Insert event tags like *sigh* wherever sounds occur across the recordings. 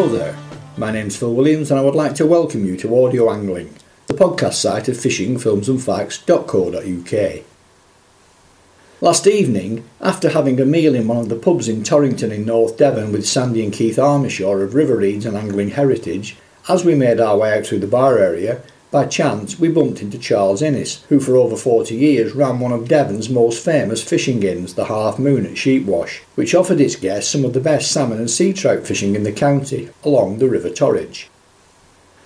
Hello there, my name's Phil Williams and I would like to welcome you to Audio Angling, the podcast site of fishingfilmsandfacts.co.uk. Last evening, after having a meal in one of the pubs in Torrington in North Devon with Sandy and Keith Armishaw of River Reeds and Angling Heritage, as we made our way out through the bar area, by chance, we bumped into Charles Innes, who for over 40 years ran one of Devon's most famous fishing inns, the Half Moon at Sheepwash, which offered its guests some of the best salmon and sea trout fishing in the county, along the River Torridge.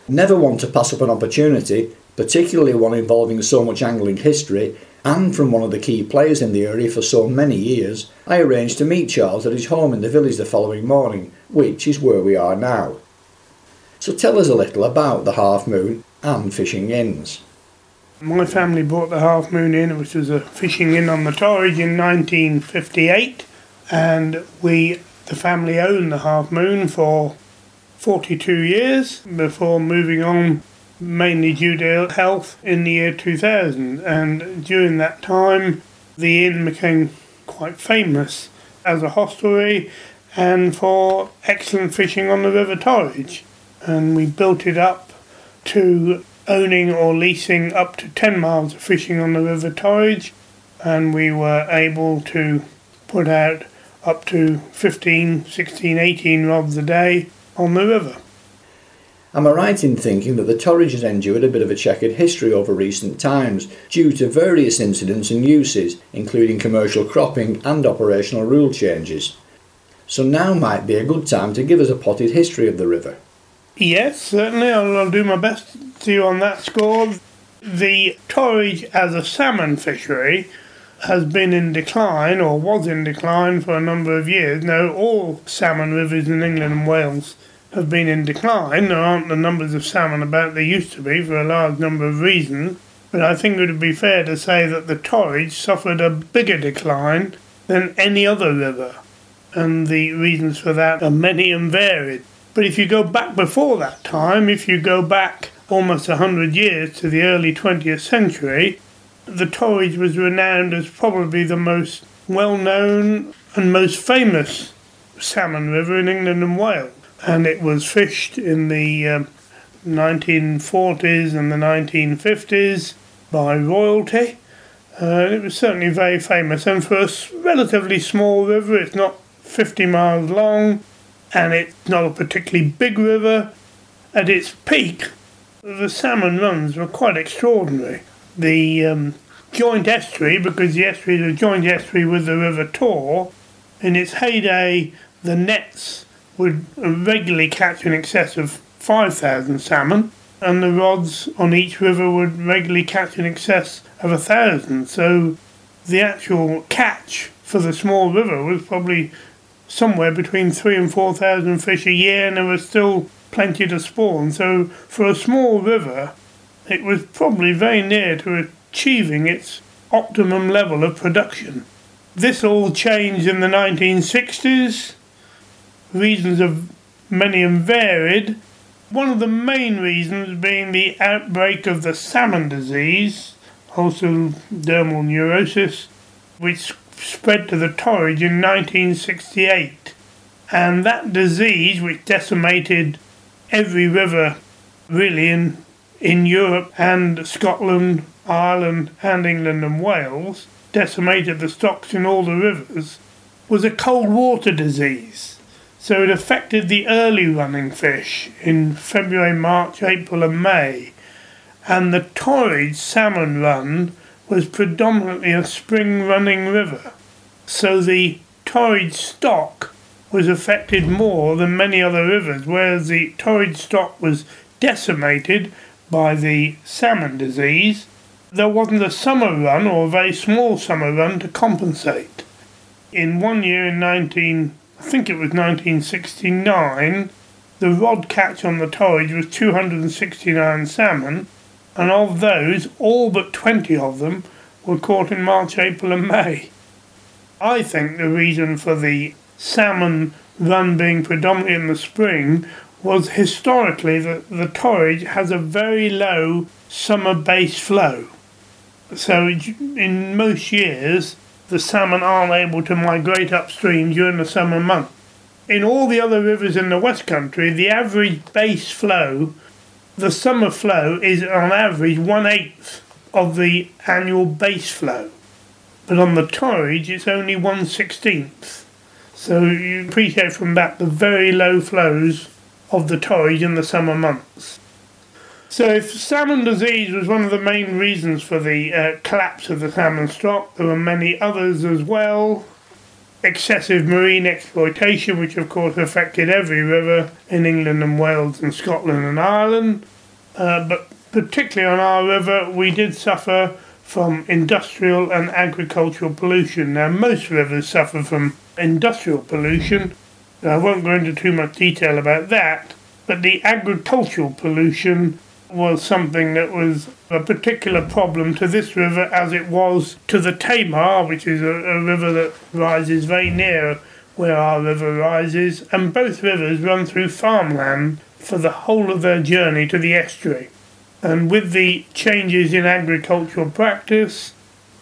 Never want to pass up an opportunity, particularly one involving so much angling history, and from one of the key players in the area for so many years, I arranged to meet Charles at his home in the village the following morning, which is where we are now. So tell us a little about the Half Moon and fishing inns. My family bought the Half Moon Inn, which was a fishing inn on the Torridge in 1958, and we, the family, owned the Half Moon for 42 years before moving on, mainly due to health, in the year 2000. And during that time, the inn became quite famous as a hostelry and for excellent fishing on the River Torridge. And we built it up to owning or leasing up to 10 miles of fishing on the River Torridge, and we were able to put out up to 15, 16, 18 rods a day on the river. Am I right in thinking that the Torridge has endured a bit of a checkered history over recent times due to various incidents and uses, including commercial cropping and operational rule changes? So now might be a good time to give us a potted history of the river. Yes, certainly. I'll, I'll do my best to you on that score. The Torridge as a salmon fishery has been in decline or was in decline for a number of years. Now, all salmon rivers in England and Wales have been in decline. There aren't the numbers of salmon about there used to be for a large number of reasons. But I think it would be fair to say that the Torridge suffered a bigger decline than any other river. And the reasons for that are many and varied. But if you go back before that time, if you go back almost 100 years to the early 20th century, the Torridge was renowned as probably the most well known and most famous salmon river in England and Wales. And it was fished in the um, 1940s and the 1950s by royalty. Uh, it was certainly very famous, and for a relatively small river, it's not 50 miles long, and it's not a particularly big river. At its peak, the salmon runs were quite extraordinary. The um, joint estuary, because the estuary is a joint estuary with the River Taw, in its heyday, the nets would regularly catch in excess of 5,000 salmon, and the rods on each river would regularly catch in excess of a thousand. So the actual catch for the small river was probably somewhere between three and four thousand fish a year, and there was still plenty to spawn. So for a small river, it was probably very near to achieving its optimum level of production. This all changed in the 1960s. Reasons are many and varied. One of the main reasons being the outbreak of the salmon disease, also dermal necrosis, which spread to the Torridge in 1968. And that disease, which decimated every river really in, in Europe and Scotland, Ireland, and England and Wales, decimated the stocks in all the rivers, was a cold water disease. So it affected the early running fish in February, March, April, and May. And the Torridge salmon run was predominantly a spring running river. So the Torridge stock was affected more than many other rivers, whereas the Torridge stock was decimated by the salmon disease. There wasn't a summer run or a very small summer run to compensate. In one year in 19, I think it was 1969, the rod catch on the Torridge was 269 salmon, and of those, all but 20 of them were caught in March, April, and May. I think the reason for the salmon run being predominantly in the spring was historically that the Torridge has a very low summer base flow. So, in most years, the salmon aren't able to migrate upstream during the summer months. in all the other rivers in the West Country, the average base flow, the summer flow, is on average one eighth of the annual base flow. But on the Torridge, it's only one sixteenth. So you appreciate from that the very low flows of the Torridge in the summer months. So if salmon disease was one of the main reasons for the uh, collapse of the salmon stock, there were many others as well excessive marine exploitation, which of course affected every river in England and Wales and Scotland and Ireland. Uh, but particularly on our river, we did suffer from industrial and agricultural pollution. Now, most rivers suffer from industrial pollution. I won't go into too much detail about that, but the agricultural pollution was something that was a particular problem to this river as it was to the Tamar, which is a, a river that rises very near where our river rises, and both rivers run through farmland for the whole of their journey to the estuary. And with the changes in agricultural practice,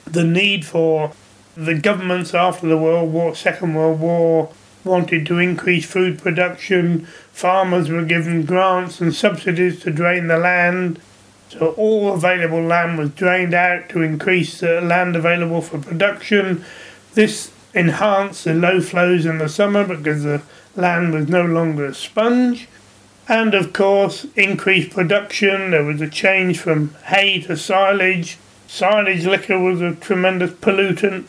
the need for the governments after the World War, Second World War, wanted to increase food production, farmers were given grants and subsidies to drain the land. So all available land was drained out to increase the land available for production. This enhanced the low flows in the summer because the land was no longer a sponge. And of course, increased production. There was a change from hay to silage. Silage liquor was a tremendous pollutant.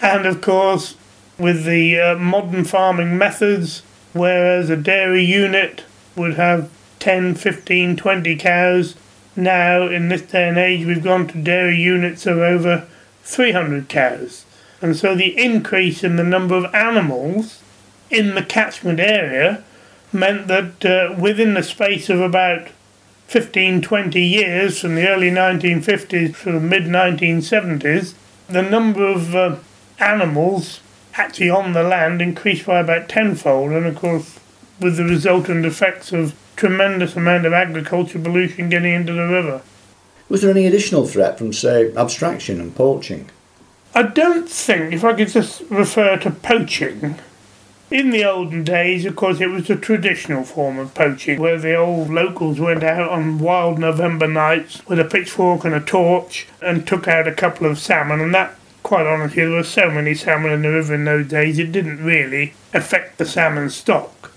And of course, with the uh, modern farming methods, whereas a dairy unit would have 10, 15, 20 cows. Now, in this day and age, we've gone to dairy units of over 300 cows. And so the increase in the number of animals in the catchment area meant that uh, within the space of about 15, 20 years, from the early 1950s to the mid 1970s, the number of uh, animals actually on the land increased by about tenfold, and of course, with the resultant effects of tremendous amount of agriculture pollution getting into the river. Was there any additional threat from, say, abstraction and poaching? I don't think, if I could just refer to poaching, in the olden days, of course, it was a traditional form of poaching where the old locals went out on wild November nights with a pitchfork and a torch and took out a couple of salmon, and that quite honestly, there were so many salmon in the river in those days, it didn't really affect the salmon stock.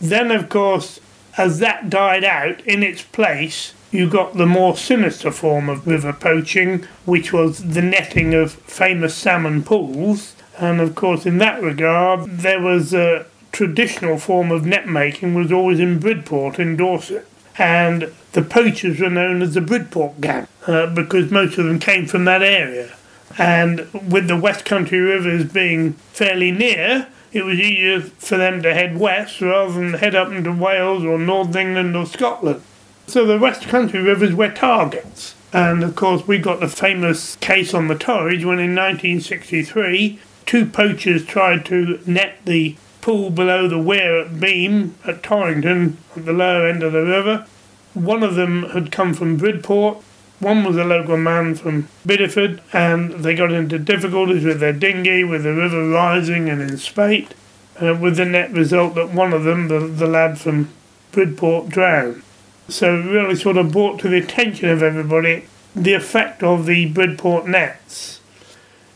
Then, of course, as that died out, in its place, you got the more sinister form of river poaching, which was the netting of famous salmon pools. And of course, in that regard, there was a traditional form of net making was always in Bridport in Dorset. And the poachers were known as the Bridport Gang uh, because most of them came from that area. And with the West Country rivers being fairly near, it was easier for them to head west rather than head up into Wales or North England or Scotland. So the West Country rivers were targets. And of course, we got the famous case on the Torridge when in 1963, two poachers tried to net the pool below the weir at Beam at Torrington at the lower end of the river. One of them had come from Bridport one was a local man from Bideford, and they got into difficulties with their dinghy, with the river rising and in spate, uh, with the net result that one of them, the, the lad from Bridport, drowned. So it really sort of brought to the attention of everybody the effect of the Bridport nets.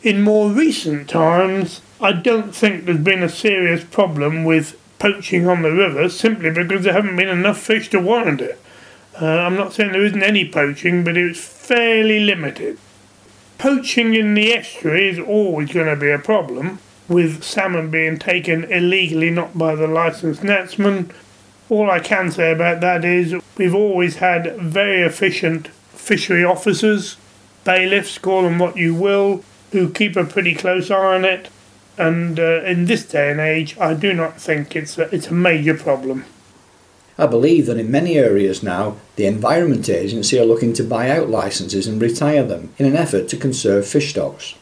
In more recent times, I don't think there's been a serious problem with poaching on the river simply because there haven't been enough fish to warrant it. Uh, I'm not saying there isn't any poaching, but it's fairly limited. Poaching in the estuary is always going to be a problem, with salmon being taken illegally, not by the licensed netsman. All I can say about that is we've always had very efficient fishery officers, bailiffs, call them what you will, who keep a pretty close eye on it. And uh, in this day and age, I do not think it's a, it's a major problem. I believe that in many areas now, the Environment Agency are looking to buy out licences and retire them in an effort to conserve fish stocks.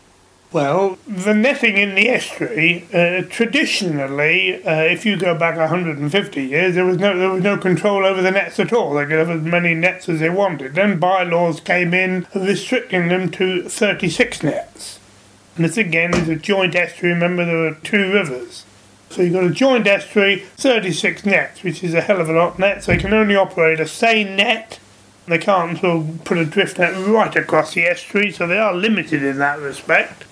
Well, the netting in the estuary, uh, traditionally, uh, if you go back 150 years, there was no there was no control over the nets at all. They could have as many nets as they wanted. Then bylaws came in restricting them to 36 nets. And this again is a joint estuary. Remember, there were two rivers. So you've got a joint estuary, 36 nets, which is a hell of a lot nets. They can only operate a seine net. They can't sort of put a drift net right across the estuary, so they are limited in that respect.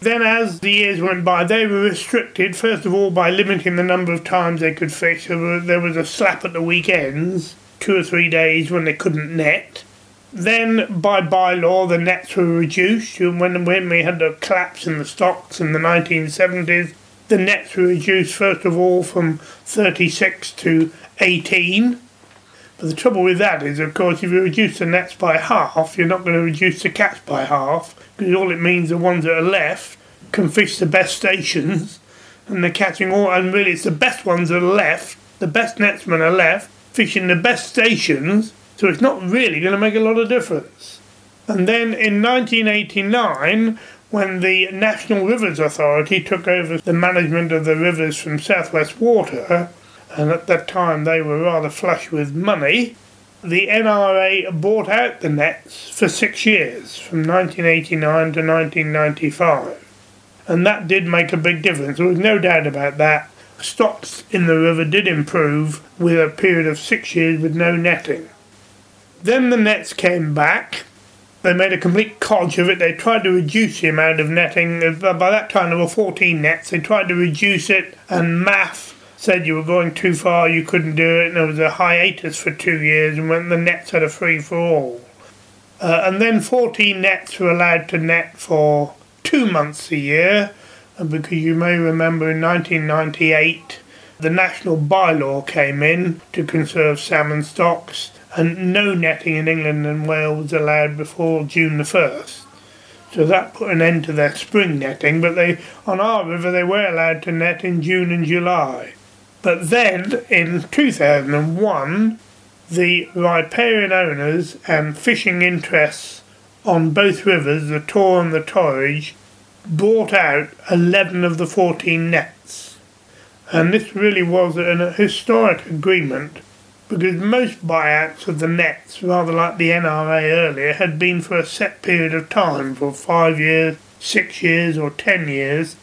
Then, as the years went by, they were restricted, first of all, by limiting the number of times they could fish. There was a slap at the weekends, two or three days when they couldn't net. Then, by bylaw, the nets were reduced. When, when we had the collapse in the stocks in the 1970s, the nets were reduced, first of all, from 36 to 18. But the trouble with that is, of course, if you reduce the nets by half, you're not going to reduce the catch by half, because all it means the ones that are left can fish the best stations, and they're catching all, and really it's the best ones that are left, the best netsmen are left, fishing the best stations, so it's not really going to make a lot of difference. And then in 1989, when the National Rivers Authority took over the management of the rivers from Southwest Water, and at that time they were rather flush with money, the NRA bought out the nets for six years, from 1989 to 1995. And that did make a big difference. There was no doubt about that. Stocks in the river did improve with a period of six years with no netting. Then the nets came back. They made a complete codge of it. They tried to reduce the amount of netting. By that time, there were 14 nets. They tried to reduce it, and MAFF said you were going too far, you couldn't do it, and there was a hiatus for two years, and when the nets had a free for all. Uh, and then 14 nets were allowed to net for two months a year, because you may remember in 1998 the national bylaw came in to conserve salmon stocks, and no netting in England and Wales allowed before June the 1st. So that put an end to their spring netting, but they on our river they were allowed to net in June and July. But then in 2001, the riparian owners and fishing interests on both rivers, the Taw and the Torridge, bought out 11 of the 14 nets. And this really was an historic agreement because most buyouts of the nets, rather like the NRA earlier, had been for a set period of time, for five years, six years, or ten years,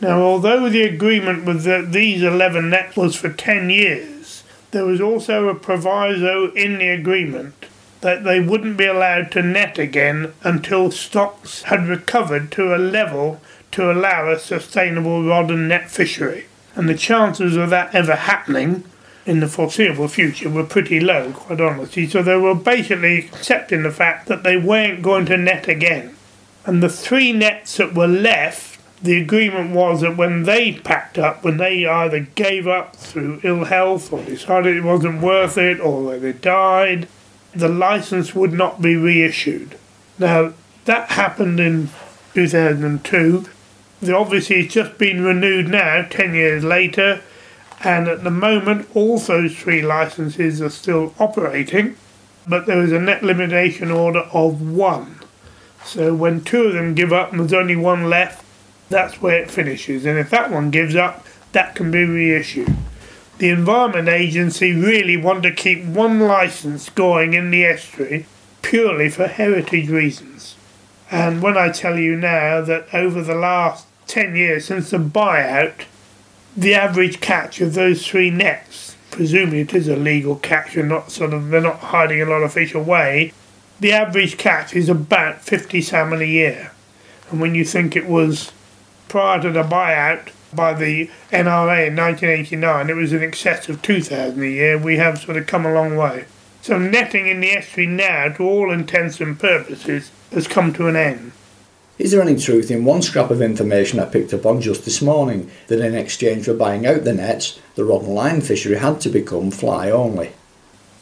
now, although the agreement with the, these 11 nets was for 10 years, there was also a proviso in the agreement that they wouldn't be allowed to net again until stocks had recovered to a level to allow a sustainable rod and net fishery. And the chances of that ever happening in the foreseeable future were pretty low, quite honestly. So they were basically accepting the fact that they weren't going to net again. And the three nets that were left the agreement was that when they packed up, when they either gave up through ill health or decided it wasn't worth it or they died, the license would not be reissued. Now, that happened in 2002. The, obviously, it's just been renewed now, 10 years later, and at the moment, all those three licenses are still operating, but there is a net limitation order of one. So when two of them give up and there's only one left, that's where it finishes. And if that one gives up, that can be reissued. The Environment Agency really want to keep one license going in the estuary purely for heritage reasons. And when I tell you now that over the last 10 years since the buyout, the average catch of those three nets, presumably it is a legal catch and not sort of they're not hiding a lot of fish away, the average catch is about 50 salmon a year. And when you think it was prior to the buyout by the NRA in 1989, it was in excess of 2,000 a year. We have sort of come a long way. So netting in the estuary now, to all intents and purposes, has come to an end. Is there any truth in one scrap of information I picked up on just this morning that in exchange for buying out the nets, the rod and line fishery had to become fly only?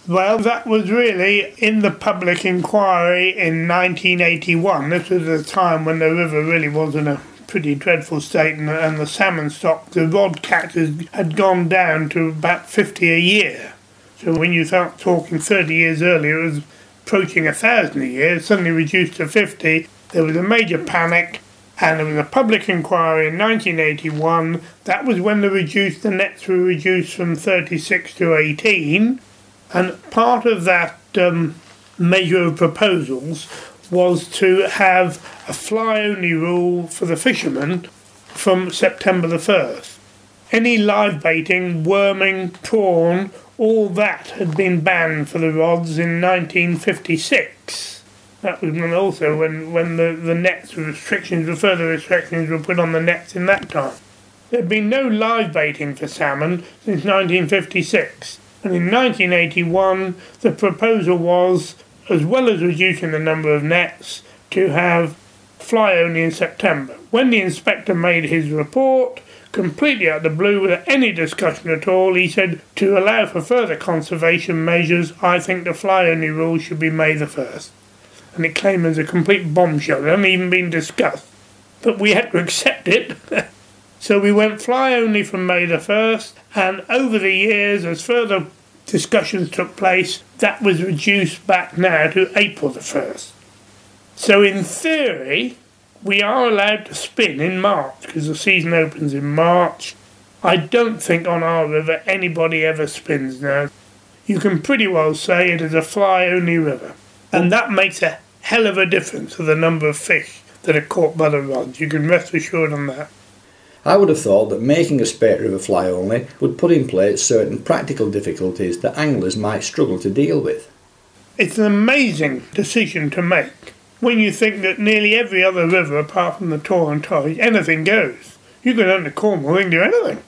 Well, that was really in the public inquiry in 1981. This was a time when the river really was in a pretty dreadful state, and, and the salmon stock, the rod catches had gone down to about 50 a year. So when you start talking 30 years earlier, it was approaching a thousand a year, suddenly reduced to 50. There was a major panic, and there was a public inquiry in 1981. That was when the reduced the nets were reduced from 36 to 18, and part of that um, measure of proposals was to have a fly only rule for the fishermen from September the 1st. any live baiting, worming, prawn, all that had been banned for the rods in 1956. That was when also when, when the, the nets restrictions, the further restrictions were put on the nets in that time. There had been no live baiting for salmon since 1956, and in 1981 the proposal was, as well as reducing the number of nets, to have fly only in September. When the inspector made his report, completely out of the blue, without any discussion at all, he said, To allow for further conservation measures, I think the fly only rule should be May the 1st. And it came as a complete bombshell. It hadn't even been discussed. But we had to accept it. *laughs* so we went fly only from May the 1st, and over the years, as further discussions took place, that was reduced back now to April the 1st. So, in theory, we are allowed to spin in March because the season opens in March. I don't think on our river anybody ever spins now. You can pretty well say it is a fly only river. And that makes a hell of a difference to the number of fish that are caught by the rods. You can rest assured on that. I would have thought that making a spate river fly only would put in place certain practical difficulties that anglers might struggle to deal with. It's an amazing decision to make when you think that nearly every other river apart from the Taw and anything goes. You go down to Cornwall and do anything.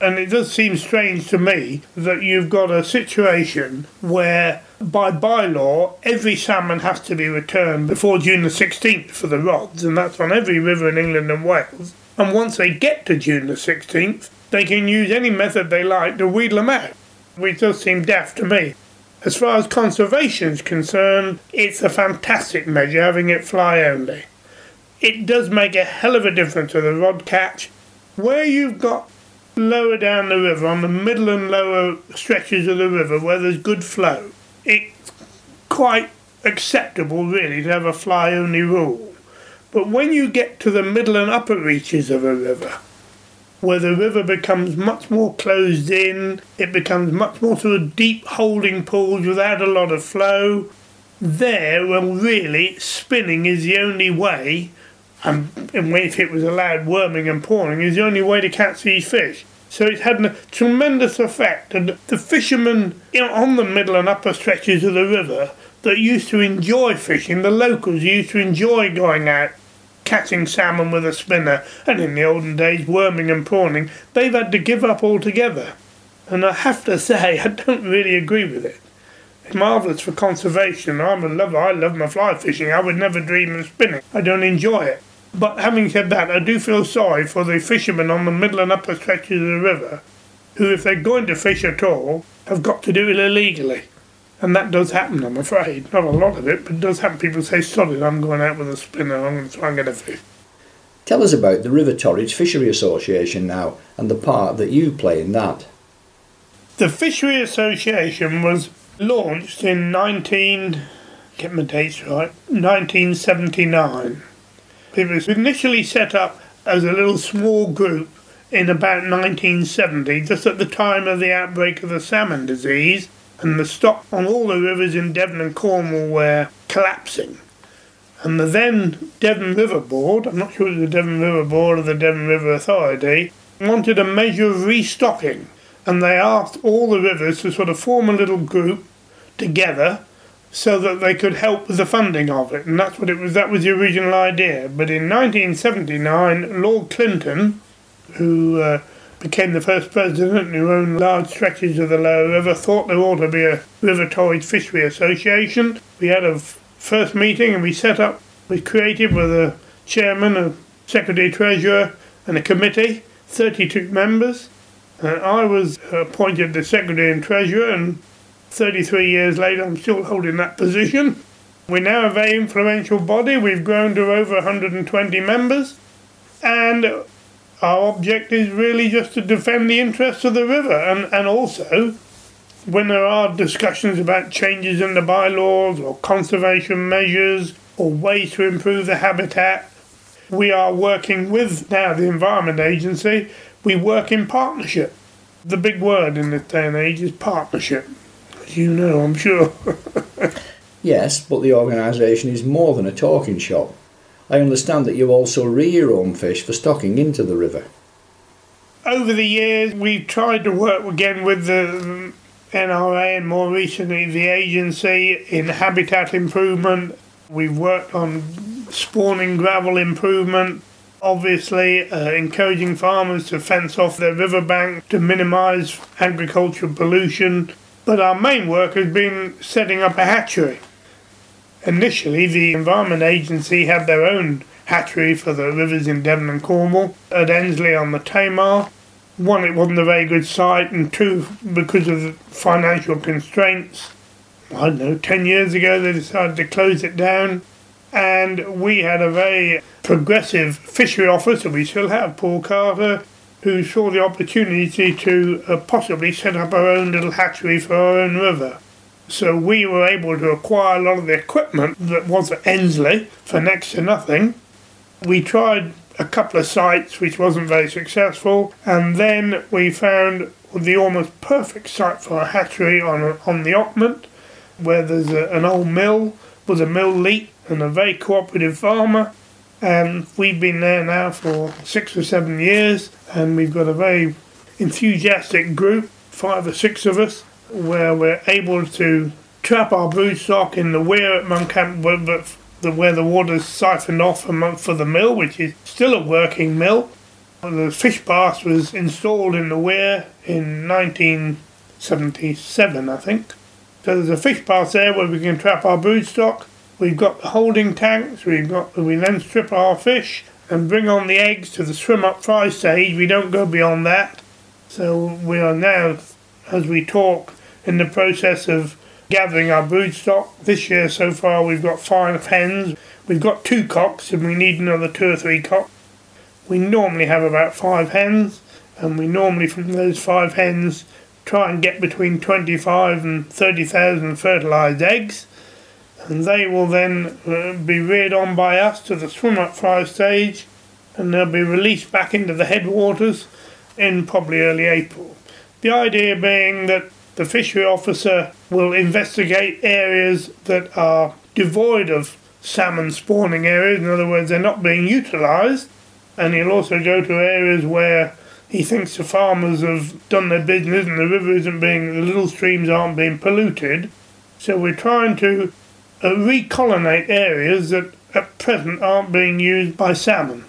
And it does seem strange to me that you've got a situation where, by bylaw, every salmon has to be returned before June the 16th for the rods, and that's on every river in England and Wales. And once they get to June the 16th, they can use any method they like to wheedle them out, which does seem daft to me. As far as conservation is concerned, it's a fantastic measure having it fly only. It does make a hell of a difference to the rod catch. Where you've got lower down the river, on the middle and lower stretches of the river where there's good flow, it's quite acceptable really to have a fly only rule. But when you get to the middle and upper reaches of a river, where the river becomes much more closed in, it becomes much more sort of deep holding pools without a lot of flow. There, well, really, spinning is the only way, and, if it was allowed, worming and prawning is the only way to catch these fish. So it's had a tremendous effect, and the fishermen on the middle and upper stretches of the river that used to enjoy fishing, the locals used to enjoy going out catching salmon with a spinner, and in the olden days worming and prawning, they've had to give up altogether. And I have to say, *laughs* I don't really agree with it. It's marvellous for conservation. I'm a lover, I love my fly fishing. I would never dream of spinning. I don't enjoy it. But having said that, I do feel sorry for the fishermen on the middle and upper stretches of the river who, if they're going to fish at all, have got to do it illegally. And that does happen, I'm afraid. Not a lot of it, but it does happen. People say, sorry, I'm going out with a spinner, I'm going to try and get a fish. Tell us about the River Torridge Fishery Association now and the part that you play in that. The Fishery Association was launched in 19, get my dates right, 1979. It was initially set up as a little small group in about 1970, just at the time of the outbreak of the salmon disease, and the stock on all the rivers in Devon and Cornwall were collapsing. And the then Devon River Board, I'm not sure it was the Devon River Board or the Devon River Authority, wanted a measure of restocking. And they asked all the rivers to sort of form a little group together so that they could help with the funding of it. And that's what it was, that was the original idea. But in 1979, Lord Clinton, who uh, became the first president who owned large stretches of the lower river, thought there ought to be a River Torridge Fishery Association. We had a f- first meeting and we set up, we created with a chairman, a secretary treasurer, and a committee, 32 members. And I was appointed the secretary and treasurer, and 33 years later, I'm still holding that position. We're now a very influential body. We've grown to over 120 members. And our object is really just to defend the interests of the river and, and also when there are discussions about changes in the bylaws or conservation measures or ways to improve the habitat, we are working with now the Environment Agency. We work in partnership. The big word in this day and age is partnership, you know, I'm sure. *laughs* yes, but the organisation is more than a talking shop. I understand that you also rear your own fish for stocking into the river. over the years, we've tried to work again with the NRA and more recently the agency in habitat improvement. We've worked on spawning gravel improvement, obviously uh, encouraging farmers to fence off their riverbank to minimise agricultural pollution. But our main work has been setting up a hatchery. Initially, the Environment Agency had their own hatchery for the rivers in Devon and Cornwall at Endsleigh on the Tamar. One, it wasn't a very good site, and two, because of financial constraints, I don't know, 10 years ago they decided to close it down. And we had a very progressive fishery officer, we still have, Paul Carter, who saw the opportunity to uh, possibly set up our own little hatchery for our own river. So we were able to acquire a lot of the equipment that was at Endsleigh for next to nothing. We tried a couple of sites which wasn't very successful, and then we found the almost perfect site for a hatchery on, on the Ockment, where there's a, an old mill with a mill leak and a very cooperative farmer. And we've been there now for six or seven years, and we've got a very enthusiastic group, five or six of us, where we're able to trap our broodstock in the weir at the, where the water's siphoned off for the mill, which is still a working mill. The fish bath was installed in the weir in 1977, I think. So there's a fish bath there where we can trap our broodstock. We've got the holding tanks. We've got we then strip our fish and bring on the eggs to the swim up fry stage. We don't go beyond that. So we are now, as we talk, in the process of gathering our brood stock. This year so far we've got five hens. We've got two cocks and we need another two or three cocks. We normally have about five hens and we normally from those five hens try and get between 25 and 30,000 fertilised eggs and they will then uh, be reared on by us to the swim up fry stage and they'll be released back into the headwaters in probably early April. The idea being that the fishery officer will investigate areas that are devoid of salmon spawning areas, in other words, they're not being utilised, and he'll also go to areas where he thinks the farmers have done their business and the river isn't being, the little streams aren't being polluted. So we're trying to uh, recolonate areas that at present aren't being used by salmon.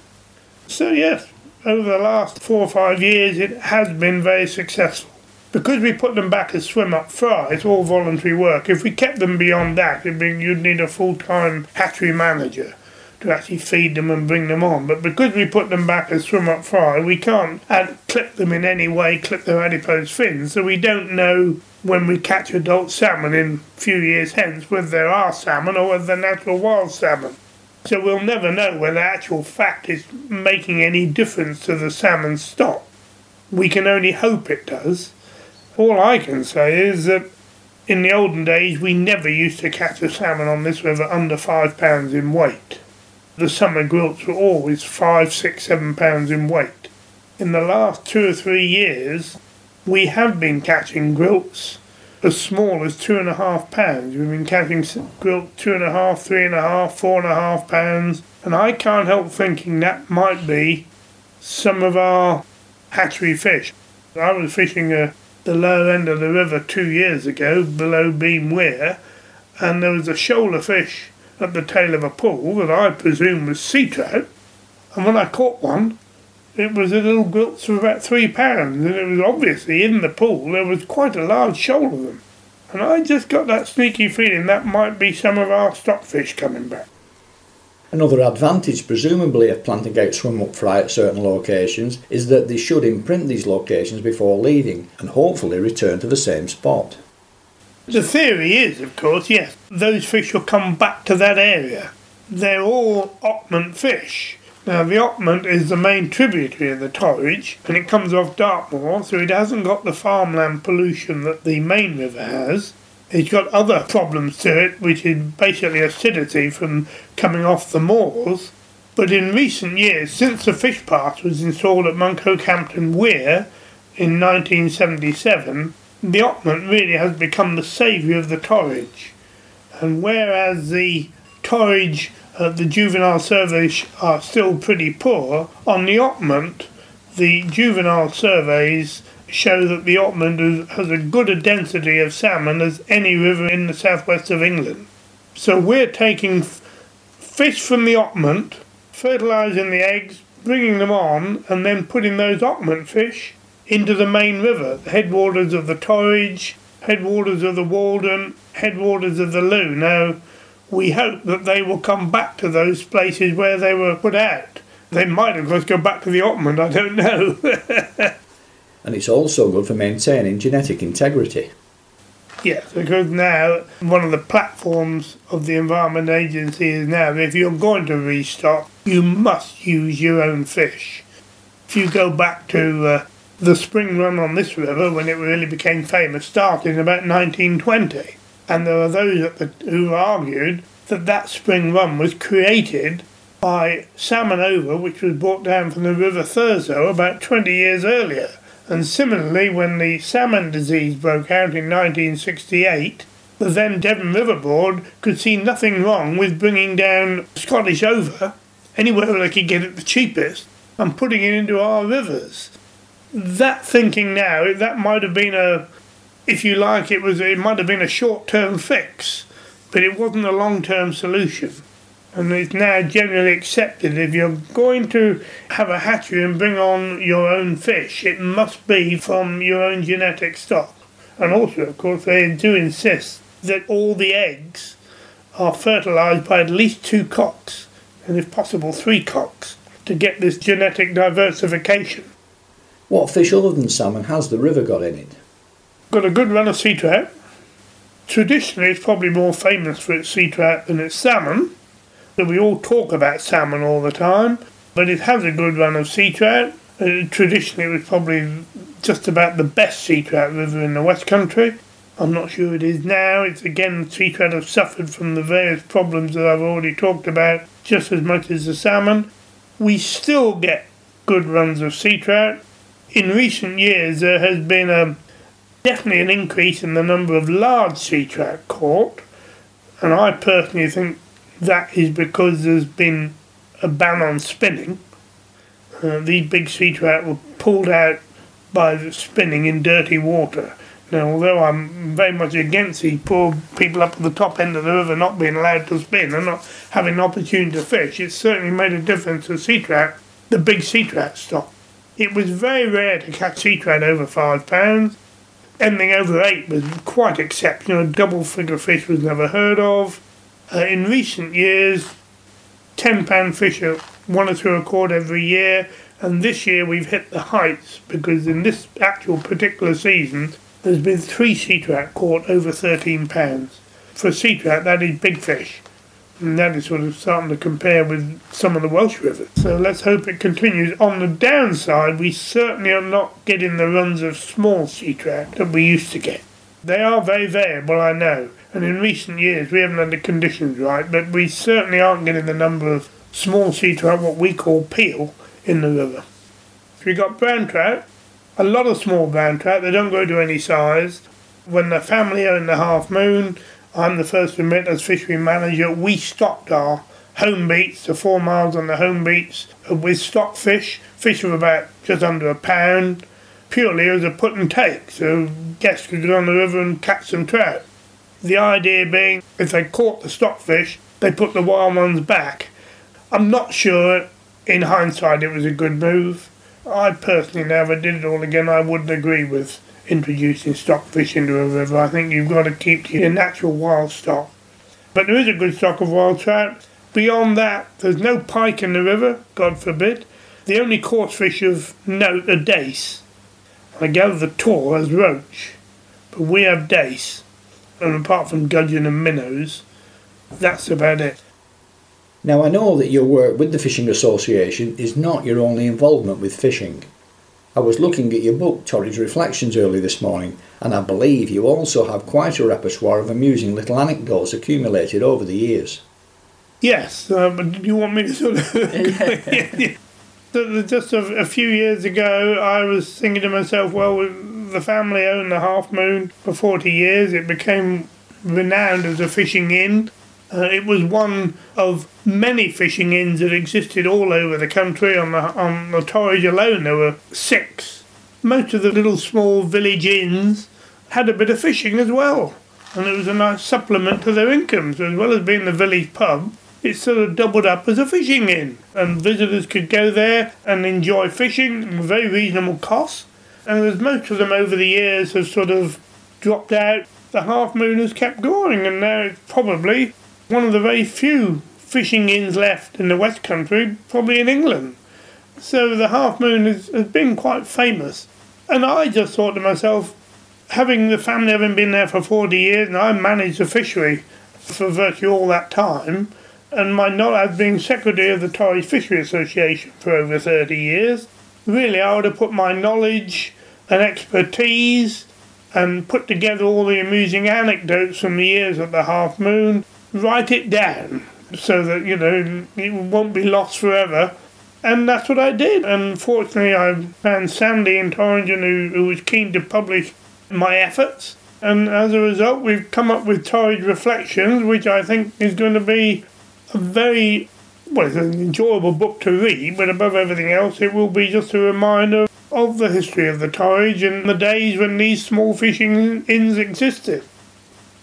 So, yes, over the last four or five years it has been very successful because we put them back as swim up fry, it's all voluntary work. If we kept them beyond that, be, you'd need a full time hatchery manager to actually feed them and bring them on. But because we put them back as swim up fry, we can't add, clip them in any way, clip their adipose fins, so we don't know when we catch adult salmon in a few years hence whether there are salmon or whether they're natural wild salmon. So we'll never know whether actual fact is making any difference to the salmon stock. We can only hope it does all I can say is that in the olden days we never used to catch a salmon on this river under five pounds in weight. The summer grilse were always five, six, seven pounds in weight. In the last two or three years, we have been catching grilse as small as two and a half pounds. We've been catching grilse two and a half, three and a half, four and a half pounds, and I can't help thinking that might be some of our hatchery fish. I was fishing a the lower end of the river two years ago below Beam Weir, and there was a shoal of fish at the tail of a pool that I presume was sea trout. And when I caught one, it was a little grilse of about three pounds, and it was obviously in the pool. There was quite a large shoal of them. And I just got that sneaky feeling that might be some of our stockfish coming back. Another advantage, presumably, of planting out swim up fry at certain locations is that they should imprint these locations before leaving and hopefully return to the same spot. The theory is, of course, yes, those fish will come back to that area. They're all Ockment fish. Now, the Ockment is the main tributary of the Torridge, and it comes off Dartmoor, so it hasn't got the farmland pollution that the main river has. It's got other problems to it, which is basically acidity from coming off the moors. But in recent years, since the fish path was installed at Monkokehampton Weir in 1977, the Ockment really has become the saviour of the Torridge. And whereas the Torridge, uh, the juvenile surveys are still pretty poor, on the Ockment, the juvenile surveys show that the Ockment has as good a density of salmon as any river in the southwest of England. So we're taking f- fish from the Ockment, fertilising the eggs, bringing them on, and then putting those Ockment fish into the main river, the headwaters of the Torridge, headwaters of the Waldon, headwaters of the Lune. Now, we hope that they will come back to those places where they were put out. They might, of course, go back to the Ockment, I don't know. *laughs* and it's also good for maintaining genetic integrity. Yes, because now one of the platforms of the Environment Agency is now if you're going to restock, you must use your own fish. If you go back to uh, the spring run on this river when it really became famous, started in about 1920, and there are those the, who argued that that spring run was created by salmon ova, which was brought down from the River Thurso about 20 years earlier. And similarly, when the salmon disease broke out in 1968, the then Devon River Board could see nothing wrong with bringing down Scottish ova anywhere they could get it the cheapest and putting it into our rivers. That thinking now, that might have been a, if you like, it was it might have been a short-term fix, but it wasn't a long-term solution and it's now generally accepted if you're going to have a hatchery and bring on your own fish, it must be from your own genetic stock. And also, of course, they do insist that all the eggs are fertilised by at least two cocks, and if possible, three cocks, to get this genetic diversification. What fish other than salmon has the river got in it? Got a good run of sea trout. Traditionally, it's probably more famous for its sea trout than its salmon that we all talk about salmon all the time, but it has a good run of sea trout. Uh, traditionally, it was probably just about the best sea trout river in the West Country. I'm not sure it is now. It's again, sea trout have suffered from the various problems that I've already talked about just as much as the salmon. We still get good runs of sea trout. In recent years, there has been a definitely an increase in the number of large sea trout caught, and I personally think that is because there's been a ban on spinning. Uh, these big sea trout were pulled out by the spinning in dirty water. Now, although I'm very much against these poor people up at the top end of the river not being allowed to spin and not having an opportunity to fish, it certainly made a difference to sea trout, the big sea trout stock. It was very rare to catch sea trout over five pounds. Anything over eight was quite exceptional. Double figure fish was never heard of. Uh, in recent years, £10 fish are one or two a record every year, and this year we've hit the heights because in this actual particular season, there's been three sea trout caught over £13. For a sea trout, that is big fish. And that is sort of starting to compare with some of the Welsh rivers. So let's hope it continues. On the downside, we certainly are not getting the runs of small sea trout that we used to get. They are very variable, I know, and in recent years we haven't had the conditions right, but we certainly aren't getting the number of small sea trout, what we call peel, in the river. we've got brown trout, a lot of small brown trout, they don't grow to any size. When the family are in the half moon, I'm the first to admit as fishery manager, we stocked our home beats, the four miles on the home beats, with stock fish, fish of about just under a pound, purely as a put and take, so guests could go on the river and catch some trout. The idea being, if they caught the stockfish, they put the wild ones back. I'm not sure, in hindsight, it was a good move. I personally, I did it all again, I wouldn't agree with introducing stockfish into a river. I think you've got to keep to your natural wild stock. But there is a good stock of wild trout. Beyond that, there's no pike in the river, God forbid. The only coarse fish of note are dace. I gather the Taw has roach, but we have dace. And apart from gudgeon and minnows, that's about it. Now, I know that your work with the Fishing Association is not your only involvement with fishing. I was looking at your book, Torridge Reflections, early this morning, and I believe you also have quite a repertoire of amusing little anecdotes accumulated over the years. Yes, but do you want me to sort of. *laughs* *laughs* Just a, a few years ago, I was thinking to myself, well, the family owned the Half Moon for 40 years. It became renowned as a fishing inn. Uh, it was one of many fishing inns that existed all over the country. On the, on the Torridge alone, there were six. Most of the little small village inns had a bit of fishing as well, and it was a nice supplement to their incomes. As well as being the village pub, it sort of doubled up as a fishing inn, and visitors could go there and enjoy fishing at very reasonable costs. And as most of them over the years have sort of dropped out, the Half Moon has kept going, and now it's probably one of the very few fishing inns left in the West Country, probably in England. So the Half Moon has, has been quite famous. And I just thought to myself, having the family having been there for 40 years, and I managed the fishery for virtually all that time, and my knowledge being secretary of the Torridge Fishery Association for over 30 years, really I would have put my knowledge and expertise and put together all the amusing anecdotes from the years at the Half Moon write it down so that, you know, it won't be lost forever. And that's what I did. And fortunately, I found Sandy in Torrington who, who was keen to publish my efforts. And as a result, we've come up with Torridge Reflections, which I think is going to be a very, well, it's an enjoyable book to read, but above everything else, it will be just a reminder of the history of the Torridge and the days when these small fishing inns existed.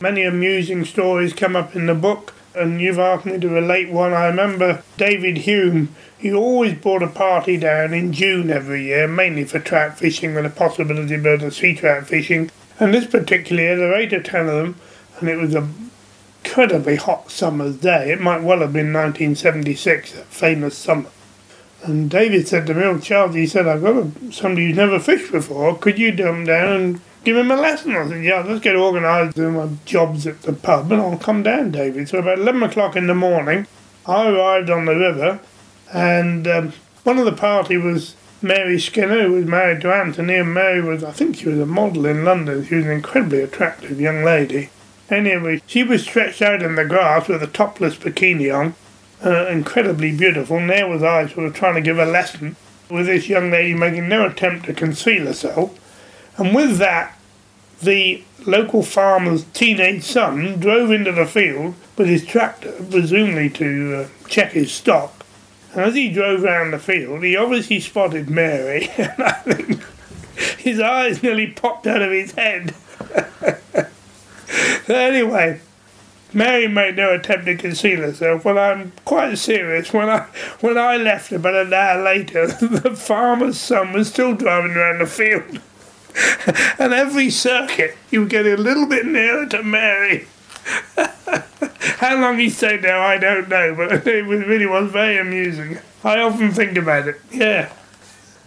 Many amusing stories come up in the book, and you've asked me to relate one. I remember David Hume, he always brought a party down in June every year, mainly for trout fishing with a possibility of the sea trout fishing. And this particular year, there were eight or ten of them, and it was a incredibly hot summer's day. It might well have been 1976, that famous summer. And David said to me, oh, Charles, he said, I've got a, somebody who's never fished before. Could you come down and give him a lesson. I said, yeah, let's get organised, do my jobs at the pub, and I'll come down, David. So about 11 o'clock in the morning, I arrived on the river, and um, one of the party was Mary Skinner, who was married to Anthony, and Mary was, I think she was a model in London. She was an incredibly attractive young lady. Anyway, she was stretched out in the grass with a topless bikini on, uh, incredibly beautiful, and there was I sort of trying to give a lesson with this young lady making no attempt to conceal herself. And with that, the local farmer's teenage son drove into the field with his tractor, presumably to uh, check his stock. And as he drove round the field, he obviously spotted Mary, *laughs* and his eyes nearly popped out of his head. *laughs* so anyway, Mary made no attempt to conceal herself. Well, I'm quite serious. When I when I left about an hour later, *laughs* the farmer's son was still driving around the field. *laughs* and every circuit, you get a little bit nearer to Mary. *laughs* How long he stayed there, I don't know, but *laughs* it really was very amusing. I often think about it. Yeah.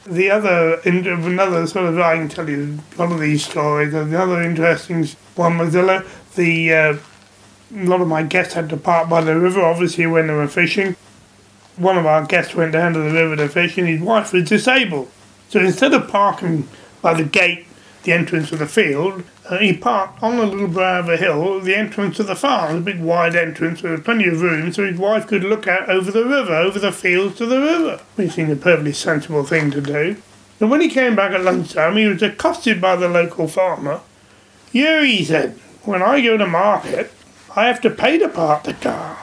The other, another sort of, I can tell you one of these stories. The other interesting one was the, the uh, a lot of my guests had to park by the river, obviously, when they were fishing. One of our guests went down to the river to fish, and his wife was disabled. So instead of parking by the gate, the entrance of the field, uh, he parked on a little brow of a hill, the entrance of the farm, a big wide entrance with plenty of room, so his wife could look out over the river, over the fields to the river, which seemed a perfectly sensible thing to do. And when he came back at lunchtime, he was accosted by the local farmer. You, he said, when I go to market, I have to pay to park the car.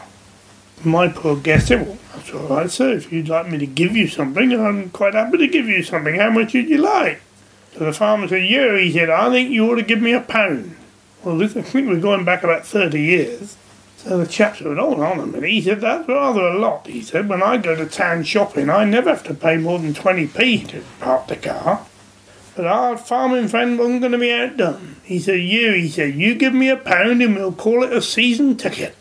My poor guest said, Well, that's all right, sir. If you'd like me to give you something, I'm quite happy to give you something. How much would you like? So the farmer said, Yeah, he said, I think you ought to give me a pound. Well, this, I think we're going back about 30 years. So the chap said, Hold on a minute. He said, That's rather a lot. He said, When I go to town shopping, I never have to pay more than 20p to park the car. But our farming friend wasn't going to be outdone. He said, You, he said, you give me a pound and we'll call it a season ticket.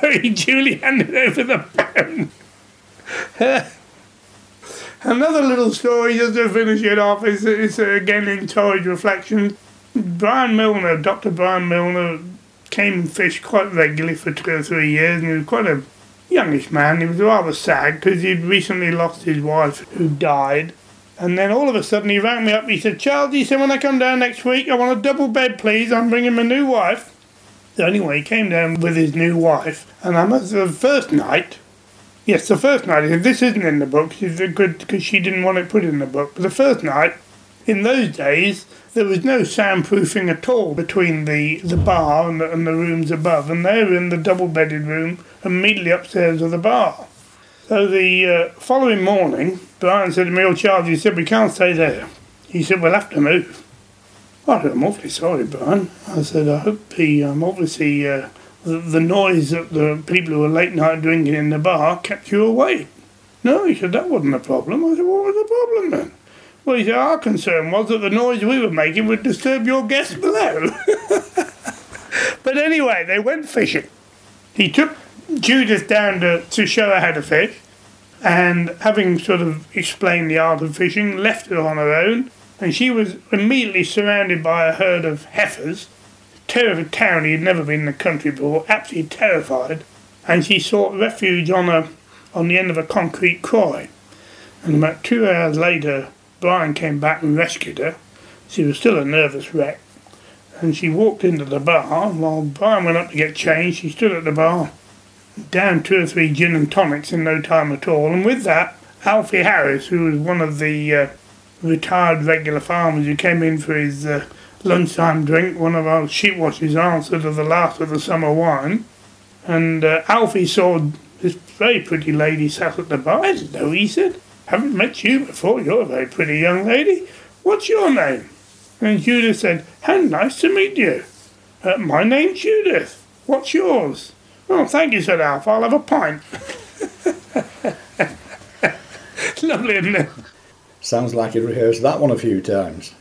*laughs* he duly handed over the pound. *laughs* Another little story just to finish it off is, is again in Torridge Reflections. Brian Milner, Dr. Brian Milner, came and fished quite regularly for two or three years, and he was quite a youngish man. He was rather sad because he'd recently lost his wife who died. And then all of a sudden he rang me up. He said, Charles, he said, when I come down next week, I want a double bed, please. I'm bringing my new wife. So anyway, he came down with his new wife. And I must the first night, yes, the first night, this isn't in the book, because she didn't want it put in the book. But the first night, in those days, there was no soundproofing at all between the, the bar and the, and the rooms above, and they were in the double bedded room immediately upstairs of the bar. So the uh, following morning, Brian said to me, Oh, Charles, he said, we can't stay there. He said, we'll have to move. I said, I'm awfully sorry, Brian. I said, I hope the, um, obviously, uh, the, the noise that the people who were late night drinking in the bar kept you awake. No, he said, that wasn't a problem. I said, what was the problem then? Well, he said, our concern was that the noise we were making would disturb your guests below. *laughs* but anyway, they went fishing. He took Judith down to, to show her how to fish, and having sort of explained the art of fishing, left her on her own, and she was immediately surrounded by a herd of heifers. Terrified town, he had never been in the country before, absolutely terrified, and she sought refuge on a on the end of a concrete quay. And about two hours later, Brian came back and rescued her. She was still a nervous wreck, and she walked into the bar. While Brian went up to get changed, she stood at the bar, down two or three gin and tonics in no time at all. And with that, Alfie Harris, who was one of the uh, retired regular farmers who came in for his uh, lunchtime drink, one of our sheep washers answered to the last of the summer wine. And uh, Alfie saw this very pretty lady sat at the bar. Hello, he said. Haven't met you before. You're a very pretty young lady. What's your name? And Judith said, How nice to meet you. Uh, my name's Judith. What's yours? Oh, thank you, said Alf. I'll have a pint. *laughs* Lovely, isn't it? Sounds like you rehearsed that one a few times.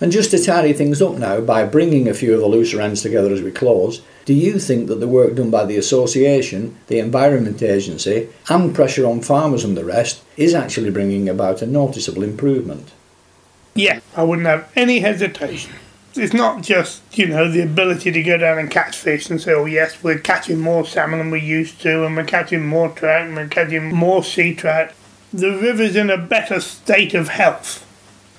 And just to tidy things up now, by bringing a few of the looser ends together as we close, do you think that the work done by the association, the Environment Agency, and pressure on farmers and the rest is actually bringing about a noticeable improvement? Yeah, I wouldn't have any hesitation. It's not just, you know, the ability to go down and catch fish and say, oh, yes, we're catching more salmon than we used to, and we're catching more trout, and we're catching more sea trout. The river's in a better state of health.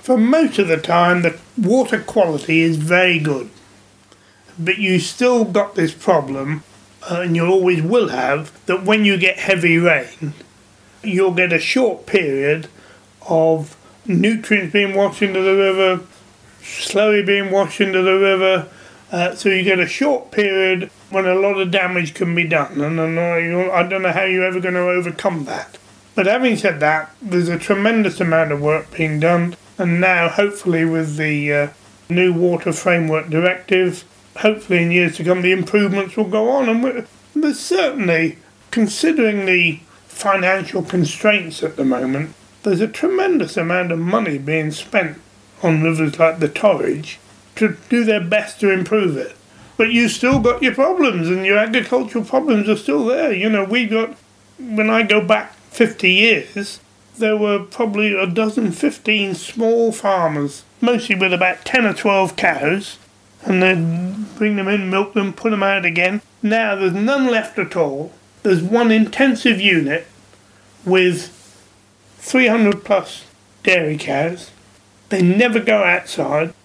For most of the time, the water quality is very good. But you still got this problem, uh, and you always will have, that when you get heavy rain, you'll get a short period of nutrients being washed into the river, slowly being washed into the river. Uh, so you get a short period when a lot of damage can be done, and I don't know how you're ever going to overcome that. But having said that, there's a tremendous amount of work being done, and now hopefully with the uh, new Water Framework Directive, hopefully in years to come the improvements will go on, and there's certainly, considering the financial constraints at the moment, there's a tremendous amount of money being spent on rivers like the Torridge to do their best to improve it. But you still got your problems, and your agricultural problems are still there. You know, we got, when I go back 50 years, there were probably a dozen, 15 small farmers, mostly with about 10 or 12 cows, and they'd bring them in, milk them, put them out again. Now there's none left at all. There's one intensive unit with 300 plus dairy cows they never go outside.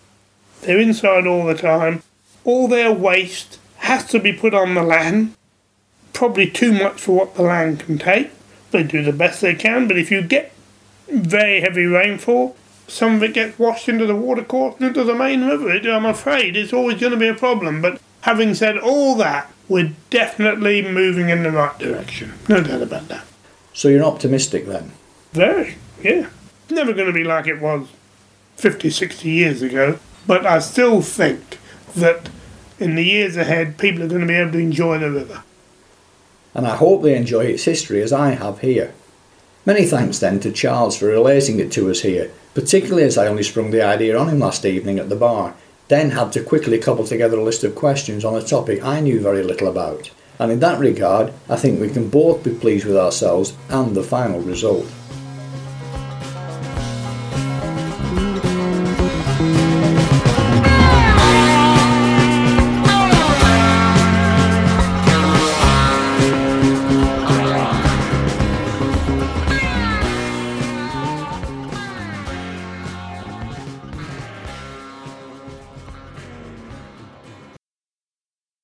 They're inside all the time. All their waste has to be put on the land. Probably too much for what the land can take. They do the best they can, but if you get very heavy rainfall, some of it gets washed into the watercourse and into the main river. I'm afraid it's always going to be a problem. But having said all that, we're definitely moving in the right direction. No doubt about that. So you're optimistic then? Very, yeah. Never going to be like it was 50, 60 years ago. But I still think that in the years ahead, people are going to be able to enjoy the river. And I hope they enjoy its history as I have here. Many thanks then to Charles for relating it to us here, particularly as I only sprung the idea on him last evening at the bar, then had to quickly cobble together a list of questions on a topic I knew very little about. And in that regard, I think we can both be pleased with ourselves and the final result.